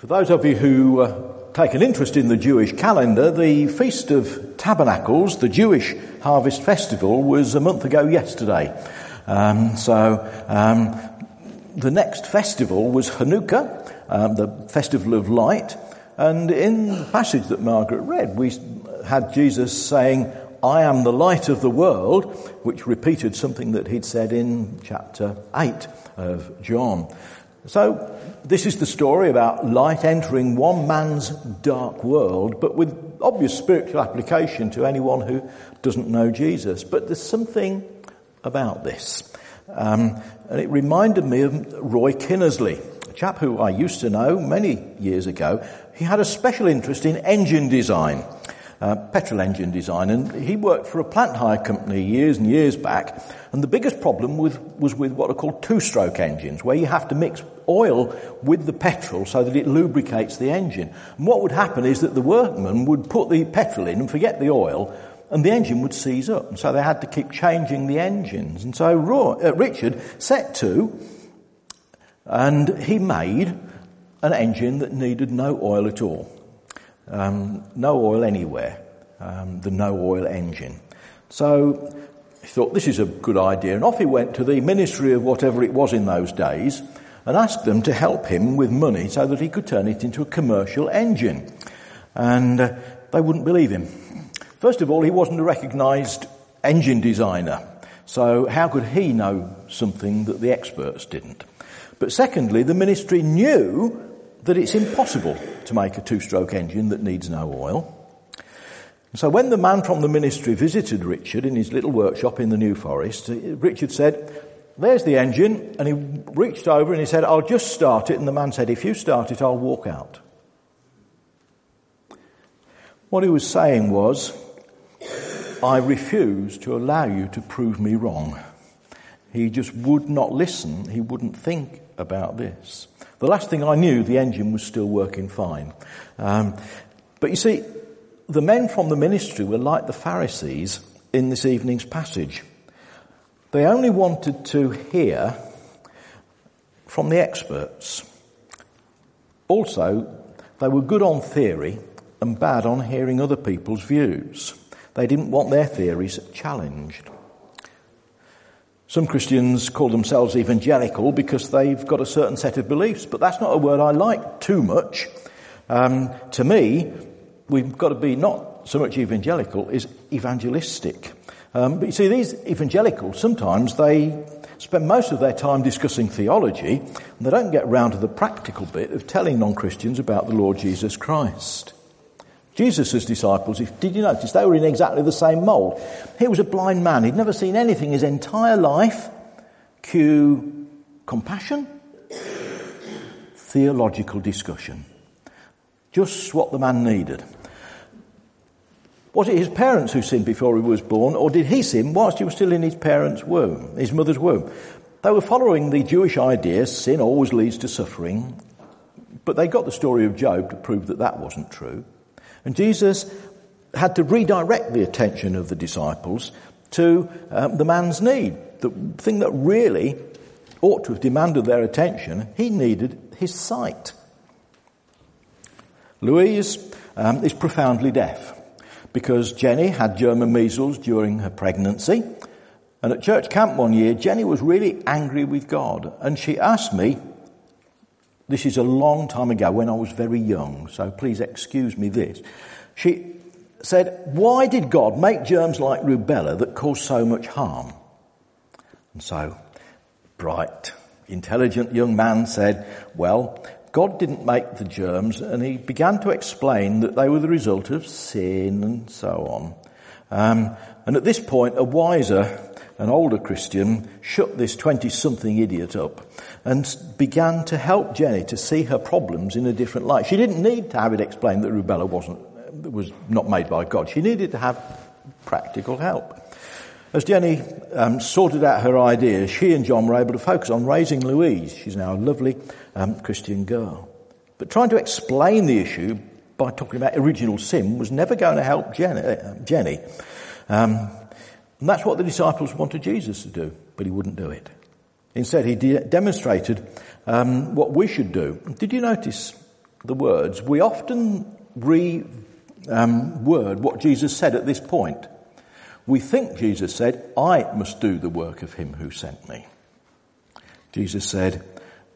For those of you who uh, take an interest in the Jewish calendar, the Feast of Tabernacles, the Jewish Harvest Festival, was a month ago yesterday. Um, so um, the next festival was Hanukkah, um, the Festival of Light, and in the passage that Margaret read, we had Jesus saying, I am the light of the world, which repeated something that he'd said in chapter 8 of John. So, this is the story about light entering one man's dark world, but with obvious spiritual application to anyone who doesn't know Jesus. But there's something about this. Um, and it reminded me of Roy Kinnersley, a chap who I used to know many years ago. He had a special interest in engine design uh, petrol engine design, and he worked for a plant hire company years and years back. And the biggest problem with, was with what are called two-stroke engines, where you have to mix oil with the petrol so that it lubricates the engine. And what would happen is that the workman would put the petrol in and forget the oil, and the engine would seize up. And so they had to keep changing the engines. And so uh, Richard set to, and he made an engine that needed no oil at all. Um, no oil anywhere. Um, the no oil engine. So he thought this is a good idea, and off he went to the ministry of whatever it was in those days and asked them to help him with money so that he could turn it into a commercial engine. And uh, they wouldn't believe him. First of all, he wasn't a recognised engine designer, so how could he know something that the experts didn't? But secondly, the ministry knew that it's impossible to make a two-stroke engine that needs no oil. So when the man from the ministry visited Richard in his little workshop in the New Forest, Richard said, there's the engine, and he reached over and he said, I'll just start it, and the man said, if you start it, I'll walk out. What he was saying was, I refuse to allow you to prove me wrong. He just would not listen. He wouldn't think about this. The last thing I knew, the engine was still working fine. Um, but you see, the men from the ministry were like the Pharisees in this evening's passage. They only wanted to hear from the experts. Also, they were good on theory and bad on hearing other people's views. They didn't want their theories challenged. Some Christians call themselves evangelical because they've got a certain set of beliefs, but that's not a word I like too much. Um, to me, we've got to be not so much evangelical as evangelistic. Um, but you see, these evangelicals sometimes they spend most of their time discussing theology, and they don't get round to the practical bit of telling non-Christians about the Lord Jesus Christ. Jesus' disciples, did you notice, they were in exactly the same mould. He was a blind man. He'd never seen anything his entire life. Cue compassion, theological discussion. Just what the man needed. Was it his parents who sinned before he was born, or did he sin whilst he was still in his parents' womb, his mother's womb? They were following the Jewish idea sin always leads to suffering, but they got the story of Job to prove that that wasn't true. And Jesus had to redirect the attention of the disciples to um, the man's need. The thing that really ought to have demanded their attention, he needed his sight. Louise um, is profoundly deaf because Jenny had German measles during her pregnancy. And at church camp one year, Jenny was really angry with God. And she asked me, this is a long time ago when I was very young, so please excuse me this. She said, Why did God make germs like rubella that cause so much harm? And so, bright, intelligent young man said, Well, God didn't make the germs, and he began to explain that they were the result of sin and so on. Um, and at this point, a wiser an older Christian, shut this 20 something idiot up and began to help Jenny to see her problems in a different light. She didn't need to have it explained that rubella wasn't, was not made by God. She needed to have practical help. As Jenny um, sorted out her ideas, she and John were able to focus on raising Louise. She's now a lovely um, Christian girl. But trying to explain the issue by talking about original sin was never going to help Jenny. Uh, Jenny. Um, and that's what the disciples wanted Jesus to do, but he wouldn't do it. Instead, he de- demonstrated um, what we should do. Did you notice the words, we often re um, word what Jesus said at this point. We think Jesus said, I must do the work of him who sent me. Jesus said,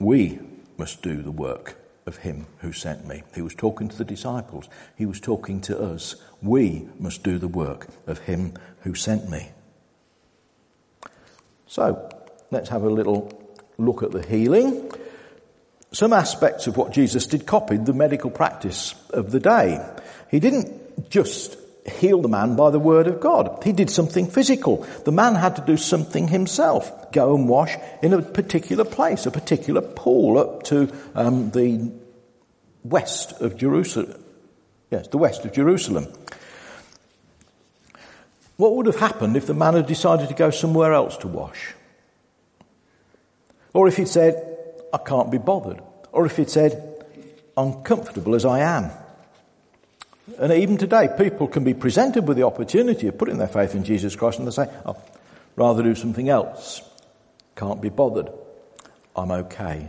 We must do the work of him who sent me. He was talking to the disciples. He was talking to us. We must do the work of him who sent me. So, let's have a little look at the healing. Some aspects of what Jesus did copied the medical practice of the day. He didn't just heal the man by the word of God. He did something physical. The man had to do something himself. Go and wash in a particular place, a particular pool up to um, the west of Jerusalem. Yes, the west of Jerusalem. What would have happened if the man had decided to go somewhere else to wash? Or if he'd said, I can't be bothered. Or if he'd said, I'm as I am. And even today, people can be presented with the opportunity of putting their faith in Jesus Christ and they say, I'd rather do something else. Can't be bothered. I'm okay.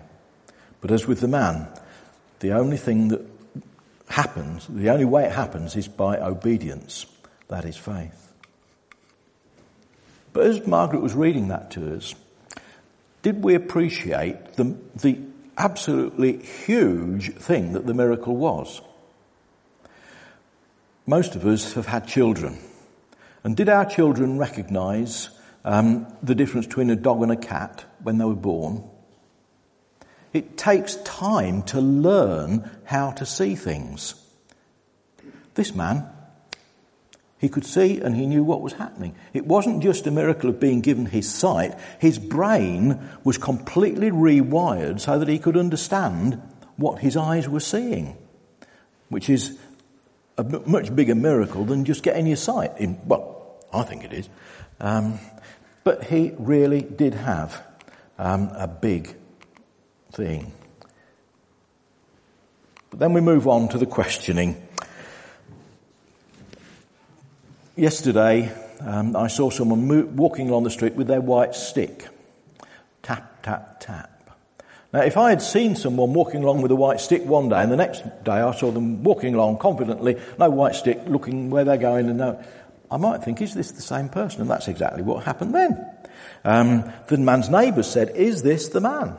But as with the man, the only thing that happens, the only way it happens is by obedience. That is faith. But as Margaret was reading that to us, did we appreciate the, the absolutely huge thing that the miracle was? Most of us have had children. And did our children recognize um, the difference between a dog and a cat when they were born? It takes time to learn how to see things. This man, he could see and he knew what was happening. It wasn't just a miracle of being given his sight, his brain was completely rewired so that he could understand what his eyes were seeing, which is a much bigger miracle than just getting your sight in. Well, I think it is. Um, but he really did have um, a big thing. But then we move on to the questioning. Yesterday, um, I saw someone mo- walking along the street with their white stick. Tap, tap, tap. Now, if I had seen someone walking along with a white stick one day and the next day I saw them walking along confidently, no white stick, looking where they're going and no, I might think, is this the same person? And that's exactly what happened then. Um, the man's neighbours said, is this the man?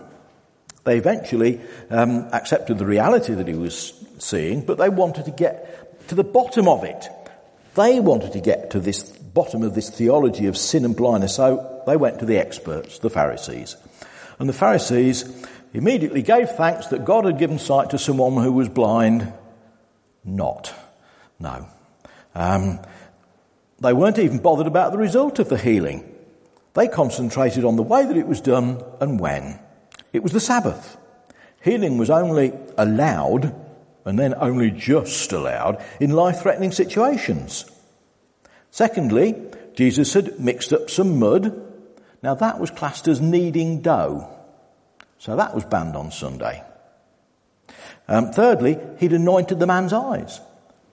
They eventually um, accepted the reality that he was seeing, but they wanted to get to the bottom of it. They wanted to get to this bottom of this theology of sin and blindness, so they went to the experts, the Pharisees. And the Pharisees immediately gave thanks that God had given sight to someone who was blind. Not. No. Um, they weren't even bothered about the result of the healing. They concentrated on the way that it was done and when. It was the Sabbath. Healing was only allowed, and then only just allowed, in life threatening situations. Secondly, Jesus had mixed up some mud. Now that was classed as kneading dough. So that was banned on Sunday. Um, thirdly, he'd anointed the man's eyes.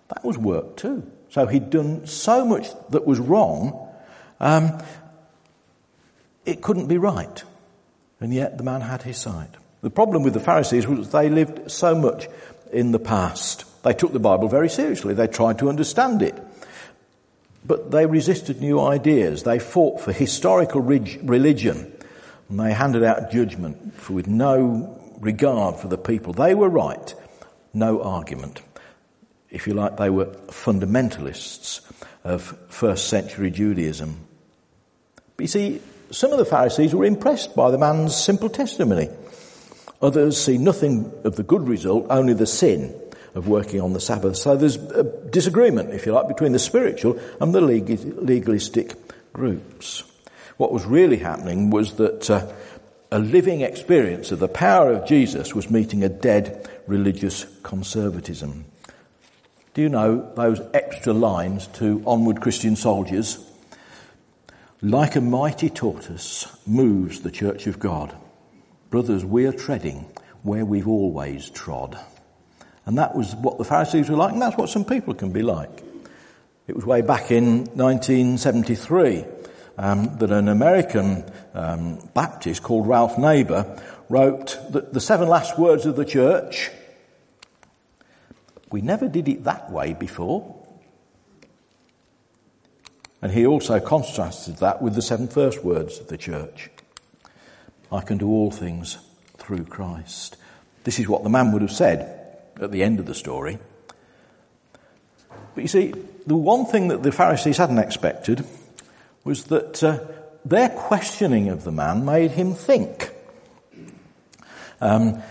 That was work too. So he'd done so much that was wrong, um, it couldn't be right. And yet the man had his sight. The problem with the Pharisees was they lived so much in the past. They took the Bible very seriously. They tried to understand it. But they resisted new ideas. They fought for historical religion and they handed out judgment for, with no regard for the people. They were right, no argument. If you like, they were fundamentalists of first century Judaism. But you see, some of the Pharisees were impressed by the man's simple testimony. Others see nothing of the good result, only the sin of working on the Sabbath. So there's a disagreement, if you like, between the spiritual and the legalistic groups. What was really happening was that uh, a living experience of the power of Jesus was meeting a dead religious conservatism. Do you know those extra lines to Onward Christian Soldiers? Like a mighty tortoise moves the church of God. Brothers, we are treading where we've always trod. And that was what the Pharisees were like, and that's what some people can be like. It was way back in 1973 um, that an American um, Baptist called Ralph Neighbour wrote that the seven last words of the church We never did it that way before. And he also contrasted that with the seven first words of the church I can do all things through Christ. This is what the man would have said at the end of the story. But you see, the one thing that the Pharisees hadn't expected was that uh, their questioning of the man made him think. Um,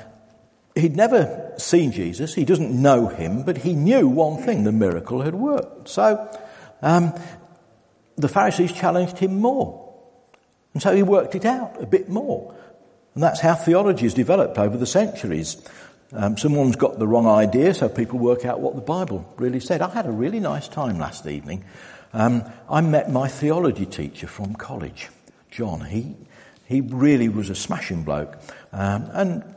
he'd never seen Jesus, he doesn't know him, but he knew one thing the miracle had worked. So um, the Pharisees challenged him more. And so he worked it out a bit more. And that's how theology has developed over the centuries. Um, someone's got the wrong idea, so people work out what the Bible really said. I had a really nice time last evening. Um, I met my theology teacher from college, John. He, he really was a smashing bloke. Um, and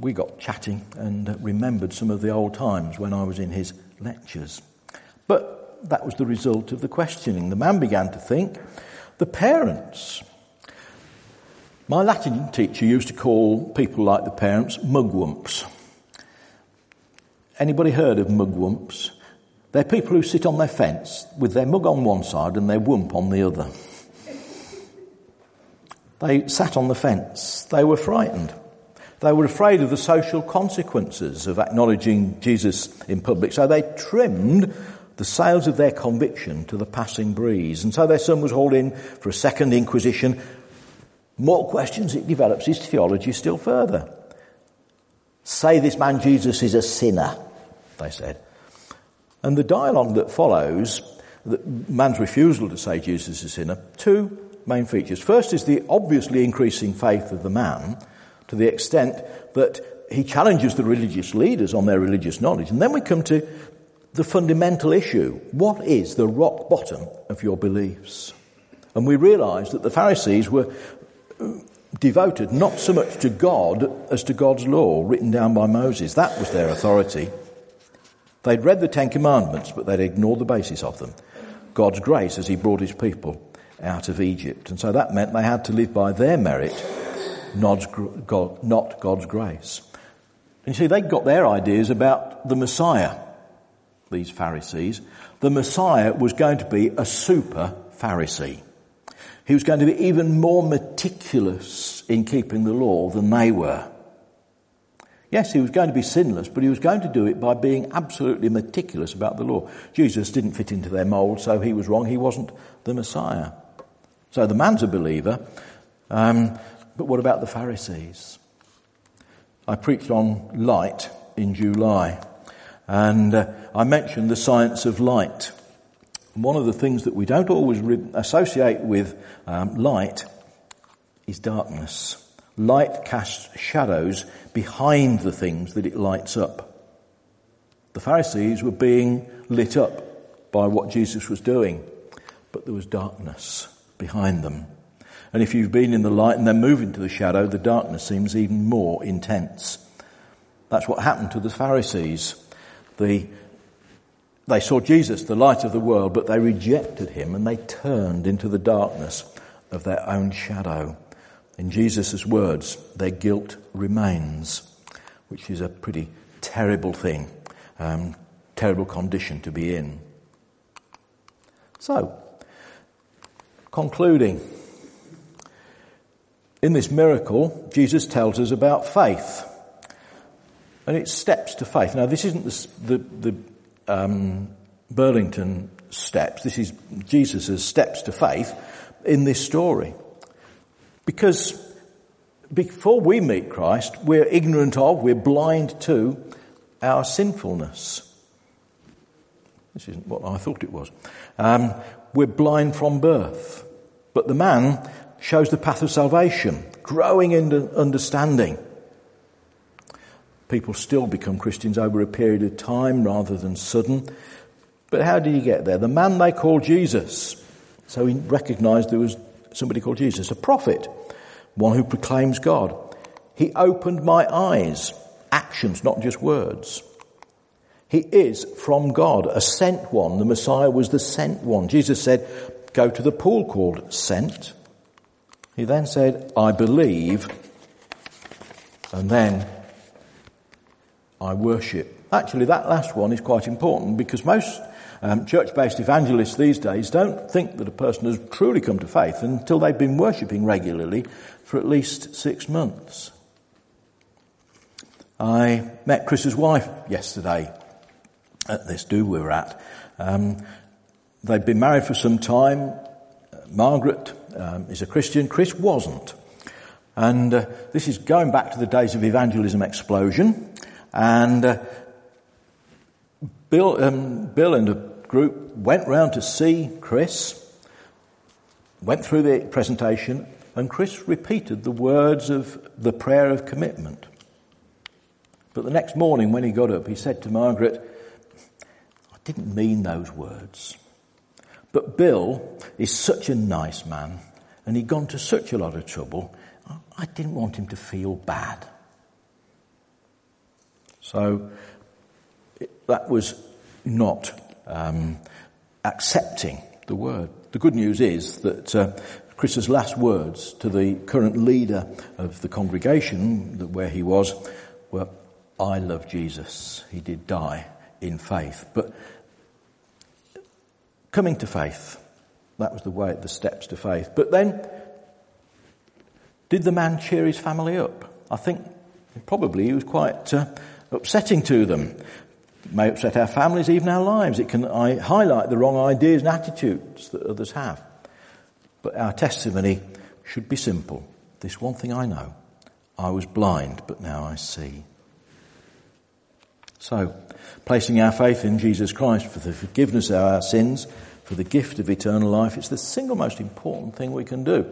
we got chatting and remembered some of the old times when I was in his lectures. But that was the result of the questioning. The man began to think. The parents my Latin teacher used to call people like the parents mugwumps. Anybody heard of mugwumps? They're people who sit on their fence with their mug on one side and their wump on the other. They sat on the fence. They were frightened. They were afraid of the social consequences of acknowledging Jesus in public, so they trimmed the sails of their conviction to the passing breeze. And so their son was hauled in for a second inquisition more questions, it develops his theology still further. Say this man Jesus is a sinner, they said. And the dialogue that follows, man's refusal to say Jesus is a sinner, two main features. First is the obviously increasing faith of the man to the extent that he challenges the religious leaders on their religious knowledge. And then we come to the fundamental issue. What is the rock bottom of your beliefs? And we realize that the Pharisees were devoted not so much to God as to God's law written down by Moses. That was their authority. They'd read the Ten Commandments, but they'd ignored the basis of them. God's grace as He brought His people out of Egypt. And so that meant they had to live by their merit, not God's grace. And you see, they'd got their ideas about the Messiah, these Pharisees. The Messiah was going to be a super Pharisee. He was going to be even more meticulous in keeping the law than they were. Yes, he was going to be sinless, but he was going to do it by being absolutely meticulous about the law. Jesus didn't fit into their mold, so he was wrong. He wasn't the Messiah. So the man's a believer. Um, but what about the Pharisees? I preached on light in July, and uh, I mentioned the science of light. One of the things that we don't always re- associate with um, light is darkness. Light casts shadows behind the things that it lights up. The Pharisees were being lit up by what Jesus was doing, but there was darkness behind them. And if you've been in the light and then move into the shadow, the darkness seems even more intense. That's what happened to the Pharisees. The they saw Jesus, the light of the world, but they rejected him and they turned into the darkness of their own shadow. In Jesus' words, their guilt remains, which is a pretty terrible thing, um, terrible condition to be in. So, concluding, in this miracle, Jesus tells us about faith. And it's steps to faith. Now, this isn't the, the, the um, Burlington steps. This is Jesus' steps to faith in this story. Because before we meet Christ, we're ignorant of, we're blind to our sinfulness. This isn't what I thought it was. Um, we're blind from birth. But the man shows the path of salvation, growing in understanding people still become Christians over a period of time rather than sudden. But how did he get there? The man they call Jesus. So he recognized there was somebody called Jesus, a prophet, one who proclaims God. He opened my eyes, actions, not just words. He is from God, a sent one. The Messiah was the sent one. Jesus said, go to the pool called sent. He then said, I believe. And then I worship. actually that last one is quite important because most um, church-based evangelists these days don't think that a person has truly come to faith until they've been worshipping regularly for at least six months. I met Chris's wife yesterday at this do we were at. Um, they'd been married for some time. Margaret um, is a Christian. Chris wasn't. And uh, this is going back to the days of evangelism explosion. And uh, Bill, um, Bill and group went round to see Chris, went through the presentation, and Chris repeated the words of the prayer of commitment. But the next morning when he got up, he said to Margaret, I didn't mean those words. But Bill is such a nice man and he'd gone to such a lot of trouble. I didn't want him to feel bad. So that was not um, accepting the word. The good news is that uh, Chris's last words to the current leader of the congregation where he was were, I love Jesus. He did die in faith. But coming to faith, that was the way, the steps to faith. But then, did the man cheer his family up? I think probably he was quite uh, upsetting to them. May upset our families, even our lives. It can highlight the wrong ideas and attitudes that others have. But our testimony should be simple. This one thing I know. I was blind, but now I see. So, placing our faith in Jesus Christ for the forgiveness of our sins, for the gift of eternal life, it's the single most important thing we can do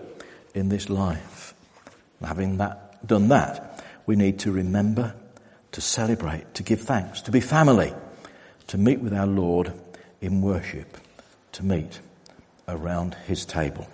in this life. having that, done that, we need to remember, to celebrate, to give thanks, to be family, to meet with our Lord in worship, to meet around his table.